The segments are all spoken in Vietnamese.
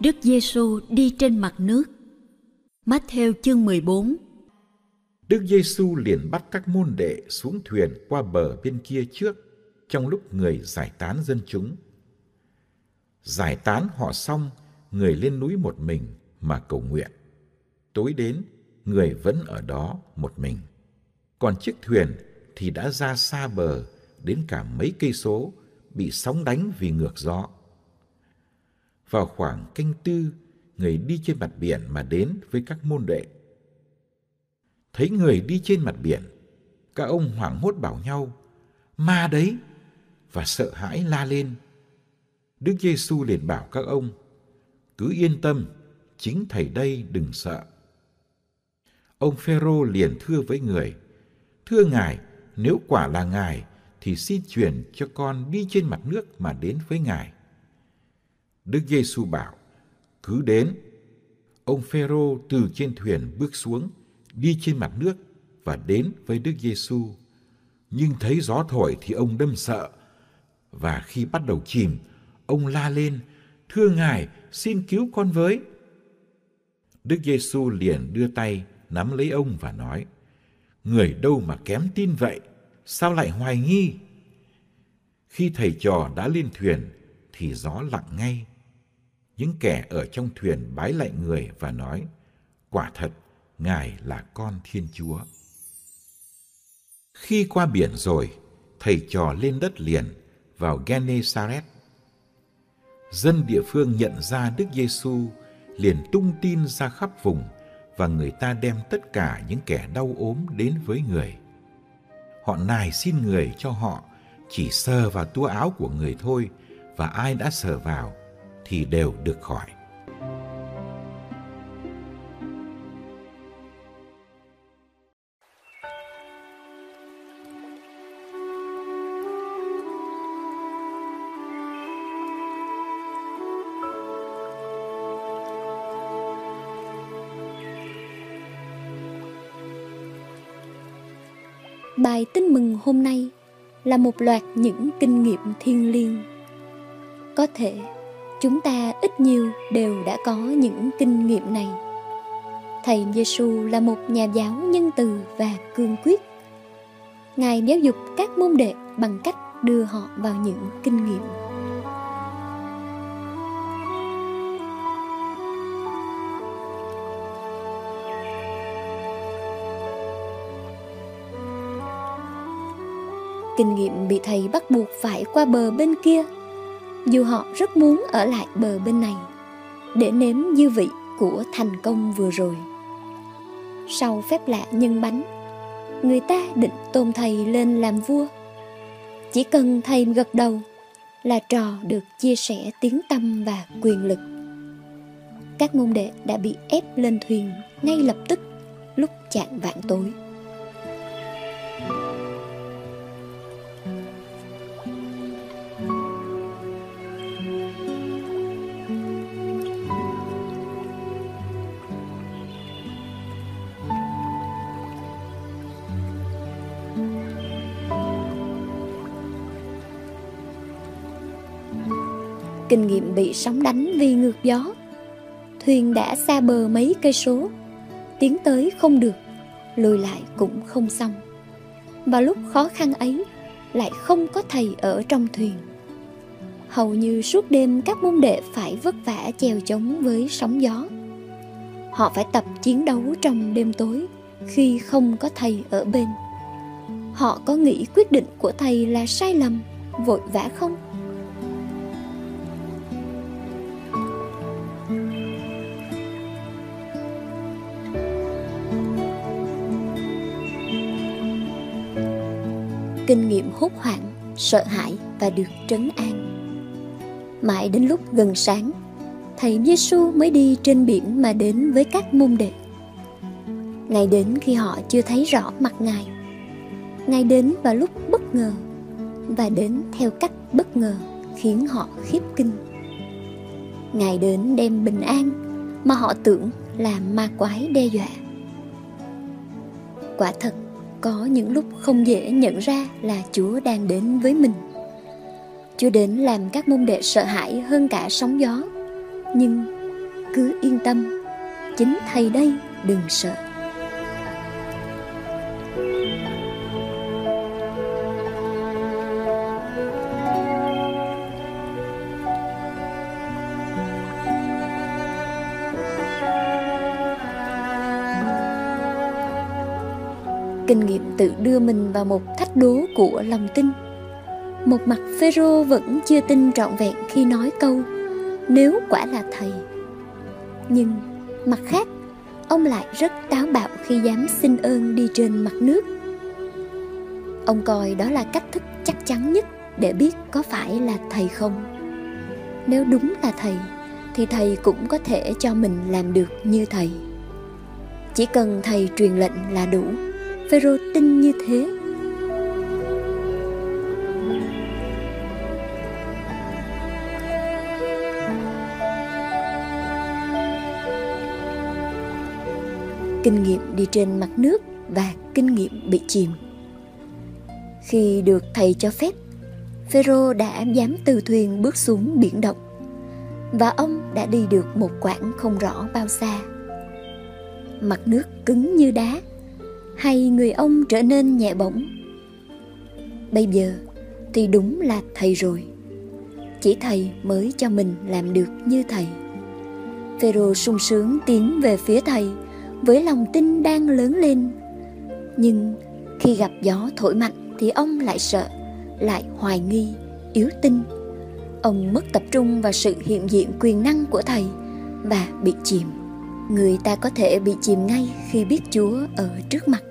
Đức Giêsu đi trên mặt nước. Matthew chương 14 Đức Giêsu liền bắt các môn đệ xuống thuyền qua bờ bên kia trước trong lúc người giải tán dân chúng. Giải tán họ xong, người lên núi một mình mà cầu nguyện. Tối đến, người vẫn ở đó một mình. Còn chiếc thuyền thì đã ra xa bờ đến cả mấy cây số, bị sóng đánh vì ngược gió. Vào khoảng canh tư, người đi trên mặt biển mà đến với các môn đệ. Thấy người đi trên mặt biển, các ông hoảng hốt bảo nhau, ma đấy, và sợ hãi la lên. Đức Giêsu liền bảo các ông, cứ yên tâm, chính thầy đây đừng sợ. Ông Phêrô liền thưa với người, thưa ngài, nếu quả là ngài, thì xin truyền cho con đi trên mặt nước mà đến với ngài. Đức Giêsu bảo, cứ đến. Ông Phêrô từ trên thuyền bước xuống, đi trên mặt nước và đến với Đức Giêsu. Nhưng thấy gió thổi thì ông đâm sợ. Và khi bắt đầu chìm, ông la lên, thưa Ngài, xin cứu con với. Đức Giêsu liền đưa tay nắm lấy ông và nói, Người đâu mà kém tin vậy, sao lại hoài nghi? Khi thầy trò đã lên thuyền, thì gió lặng ngay. Những kẻ ở trong thuyền bái lại người và nói, quả thật, Ngài là con Thiên Chúa. Khi qua biển rồi, thầy trò lên đất liền vào Genesaret. Dân địa phương nhận ra Đức Giêsu liền tung tin ra khắp vùng và người ta đem tất cả những kẻ đau ốm đến với người. Họ nài xin người cho họ chỉ sờ vào tua áo của người thôi và ai đã sờ vào thì đều được khỏi. Bài tin mừng hôm nay là một loạt những kinh nghiệm thiêng liêng. Có thể chúng ta ít nhiều đều đã có những kinh nghiệm này. Thầy Giêsu là một nhà giáo nhân từ và cương quyết. Ngài giáo dục các môn đệ bằng cách đưa họ vào những kinh nghiệm. Kinh nghiệm bị thầy bắt buộc phải qua bờ bên kia dù họ rất muốn ở lại bờ bên này để nếm dư vị của thành công vừa rồi. Sau phép lạ nhân bánh, người ta định tôn thầy lên làm vua. Chỉ cần thầy gật đầu là trò được chia sẻ tiếng tâm và quyền lực. Các môn đệ đã bị ép lên thuyền ngay lập tức lúc chạng vạn tối. Kinh nghiệm bị sóng đánh vì ngược gió. Thuyền đã xa bờ mấy cây số, tiến tới không được, lùi lại cũng không xong. Và lúc khó khăn ấy, lại không có thầy ở trong thuyền. hầu như suốt đêm các môn đệ phải vất vả chèo chống với sóng gió họ phải tập chiến đấu trong đêm tối khi không có thầy ở bên họ có nghĩ quyết định của thầy là sai lầm vội vã không kinh nghiệm hốt hoảng, sợ hãi và được trấn an. Mãi đến lúc gần sáng, thầy Giêsu mới đi trên biển mà đến với các môn đệ. Ngài đến khi họ chưa thấy rõ mặt ngài. Ngài đến vào lúc bất ngờ và đến theo cách bất ngờ khiến họ khiếp kinh. Ngài đến đem bình an mà họ tưởng là ma quái đe dọa. Quả thật có những lúc không dễ nhận ra là chúa đang đến với mình. Chúa đến làm các môn đệ sợ hãi hơn cả sóng gió. Nhưng cứ yên tâm, chính thầy đây đừng sợ. Kinh nghiệm tự đưa mình vào một thách đố của lòng tin. Một mặt phêrô vẫn chưa tin trọn vẹn khi nói câu, nếu quả là thầy. Nhưng mặt khác, ông lại rất táo bạo khi dám xin ơn đi trên mặt nước. Ông coi đó là cách thức chắc chắn nhất để biết có phải là thầy không. Nếu đúng là thầy, thì thầy cũng có thể cho mình làm được như thầy. Chỉ cần thầy truyền lệnh là đủ phêrô tin như thế. Kinh nghiệm đi trên mặt nước và kinh nghiệm bị chìm. Khi được thầy cho phép, phêrô đã dám từ thuyền bước xuống biển động và ông đã đi được một quãng không rõ bao xa. Mặt nước cứng như đá hay người ông trở nên nhẹ bỗng bây giờ thì đúng là thầy rồi. Chỉ thầy mới cho mình làm được như thầy. Phêrô sung sướng tiến về phía thầy với lòng tin đang lớn lên. Nhưng khi gặp gió thổi mạnh thì ông lại sợ, lại hoài nghi, yếu tin. Ông mất tập trung vào sự hiện diện quyền năng của thầy và bị chìm. Người ta có thể bị chìm ngay khi biết chúa ở trước mặt.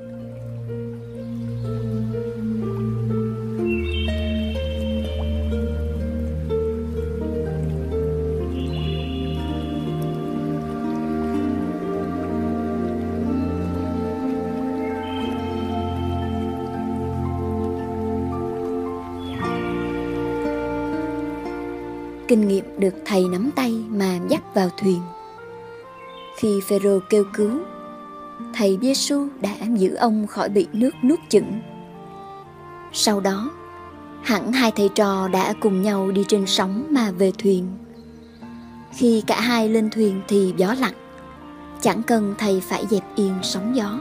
Kinh nghiệm được thầy nắm tay mà dắt vào thuyền. Khi Phêrô kêu cứu, thầy Giêsu đã giữ ông khỏi bị nước nuốt chửng. Sau đó, hẳn hai thầy trò đã cùng nhau đi trên sóng mà về thuyền. Khi cả hai lên thuyền thì gió lặng, chẳng cần thầy phải dẹp yên sóng gió.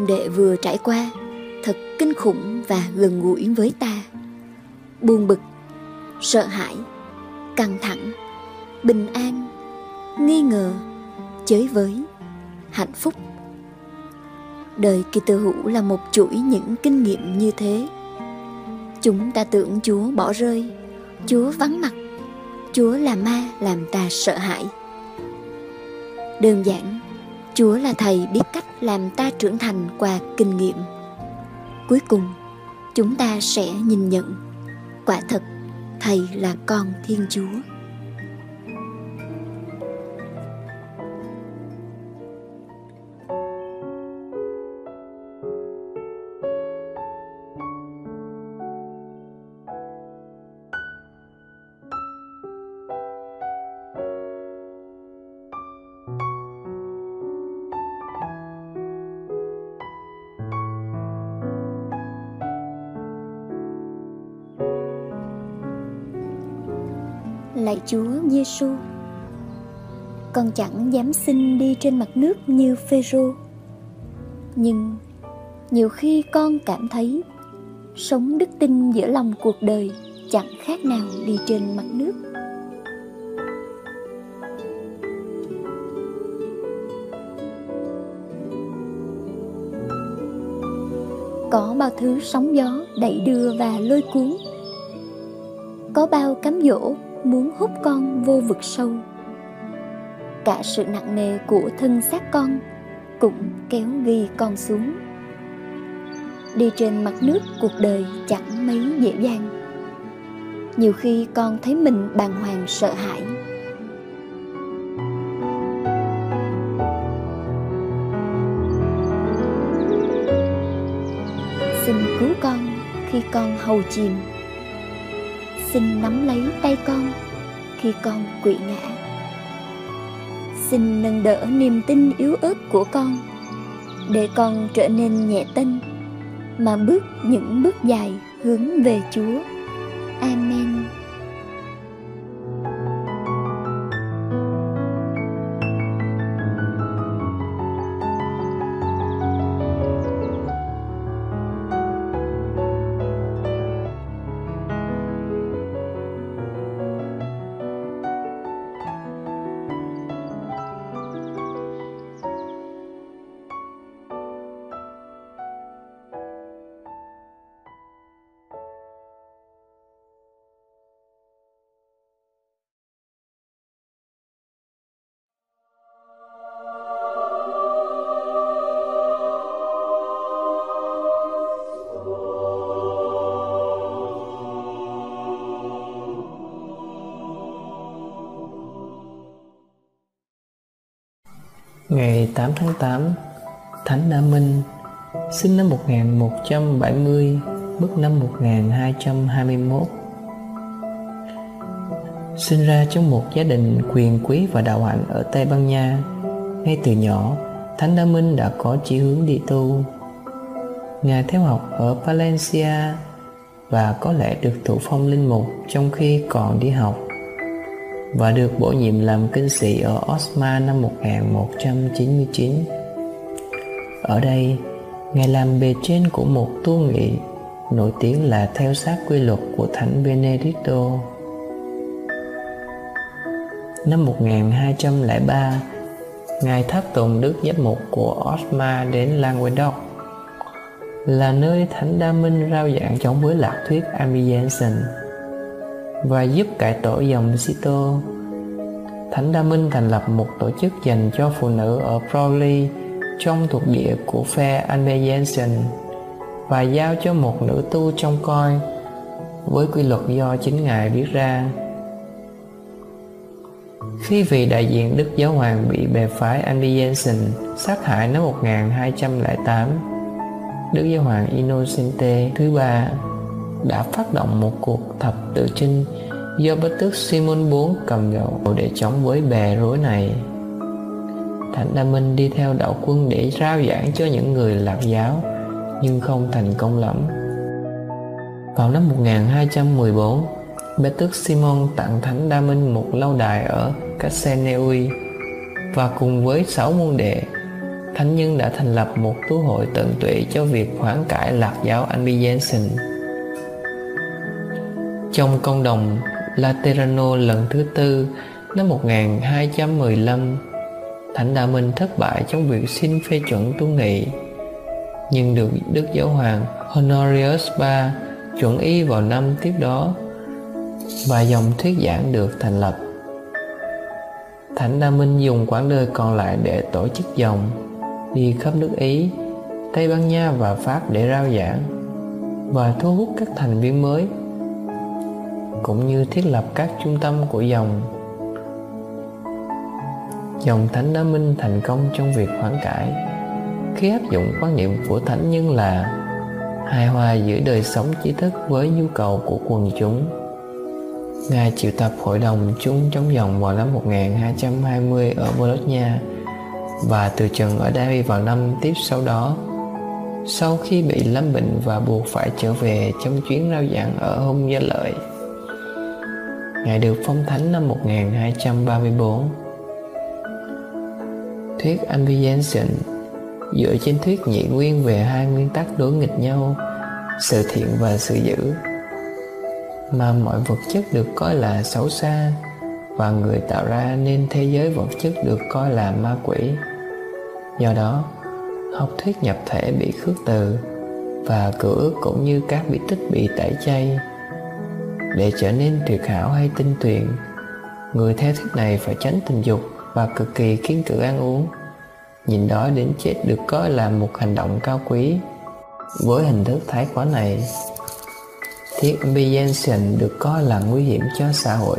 Môn đệ vừa trải qua, thật kinh khủng và gần gũi với ta. Buồn bực, sợ hãi, căng thẳng, bình an, nghi ngờ, chới với, hạnh phúc. Đời kỳ tự hữu là một chuỗi những kinh nghiệm như thế. Chúng ta tưởng chúa bỏ rơi, chúa vắng mặt, chúa là ma làm ta sợ hãi. Đơn giản Chúa là thầy biết cách làm ta trưởng thành qua kinh nghiệm. Cuối cùng, chúng ta sẽ nhìn nhận quả thật thầy là con Thiên Chúa. Lạy Chúa Giêsu. Con chẳng dám xin đi trên mặt nước như Phêrô. Nhưng nhiều khi con cảm thấy sống đức tin giữa lòng cuộc đời chẳng khác nào đi trên mặt nước. Có bao thứ sóng gió đẩy đưa và lôi cuốn Có bao cám dỗ muốn hút con vô vực sâu. Cả sự nặng nề của thân xác con Cũng kéo ghi con xuống. Đi trên mặt nước cuộc đời chẳng mấy dễ dàng. Nhiều khi con thấy mình bàng hoàng sợ hãi. Xin cứu con khi con hầu chìm xin nắm lấy tay con khi con quỵ ngã. Xin nâng đỡ niềm tin yếu ớt của con để con trở nên nhẹ tinh mà bước những bước dài hướng về chúa. Amen. 8 tháng 8, Thánh Nam Minh, sinh năm 1170, mất năm 1221. Sinh ra trong một gia đình quyền quý và đạo hạnh ở Tây Ban Nha, ngay từ nhỏ, Thánh Nam Minh đã có chỉ hướng đi tu. Ngài theo học ở Valencia và có lẽ được thụ phong linh mục trong khi còn đi học và được bổ nhiệm làm kinh sĩ ở Osma năm 1199. Ở đây, Ngài làm bề trên của một tu nghị nổi tiếng là theo sát quy luật của Thánh Benedicto. Năm 1203, Ngài tháp tùng đức Giáp mục của Osma đến Languedoc, là nơi Thánh Đa Minh rao giảng chống với lạc thuyết Amiensen và giúp cải tổ dòng Sito. Thánh Đa Minh thành lập một tổ chức dành cho phụ nữ ở Crowley trong thuộc địa của phe Anbejansen và giao cho một nữ tu trông coi với quy luật do chính Ngài viết ra. Khi vị đại diện Đức Giáo Hoàng bị bè phái Anbejansen sát hại năm 1208, Đức Giáo Hoàng Innocente thứ ba đã phát động một cuộc thập tự chinh do bất tước Simon IV cầm đầu để chống với bè rối này. Thánh Đa Minh đi theo đạo quân để rao giảng cho những người lạc giáo nhưng không thành công lắm. Vào năm 1214, Bê tước Simon tặng Thánh Đa Minh một lâu đài ở Casseneui và cùng với sáu môn đệ, Thánh nhân đã thành lập một tu hội tận tụy cho việc hoãn cải lạc giáo Albigensen. Trong công đồng Laterano lần thứ tư năm 1215, Thánh Đa Minh thất bại trong việc xin phê chuẩn tu nghị, nhưng được Đức Giáo Hoàng Honorius III chuẩn y vào năm tiếp đó và dòng thuyết giảng được thành lập. Thánh Đa Minh dùng quãng đời còn lại để tổ chức dòng đi khắp nước Ý, Tây Ban Nha và Pháp để rao giảng và thu hút các thành viên mới cũng như thiết lập các trung tâm của dòng dòng thánh đá minh thành công trong việc hoán cải khi áp dụng quan niệm của thánh nhân là hài hòa giữa đời sống trí thức với nhu cầu của quần chúng. Ngài triệu tập hội đồng chung trong dòng vào năm 1220 ở Bologna và từ trần ở đây vào năm tiếp sau đó. Sau khi bị lâm bệnh và buộc phải trở về trong chuyến rao giảng ở Hung Gia Lợi. Ngài được phong thánh năm 1234. Thuyết Ambiension dựa trên thuyết nhị nguyên về hai nguyên tắc đối nghịch nhau, sự thiện và sự dữ, mà mọi vật chất được coi là xấu xa và người tạo ra nên thế giới vật chất được coi là ma quỷ. Do đó, học thuyết nhập thể bị khước từ và cửa ước cũng như các bí tích bị tẩy chay để trở nên tuyệt hảo hay tinh tuyền, người theo thuyết này phải tránh tình dục và cực kỳ kiên cử ăn uống. Nhìn đói đến chết được coi là một hành động cao quý. Với hình thức thái quá này thiết ambition được coi là nguy hiểm cho xã hội.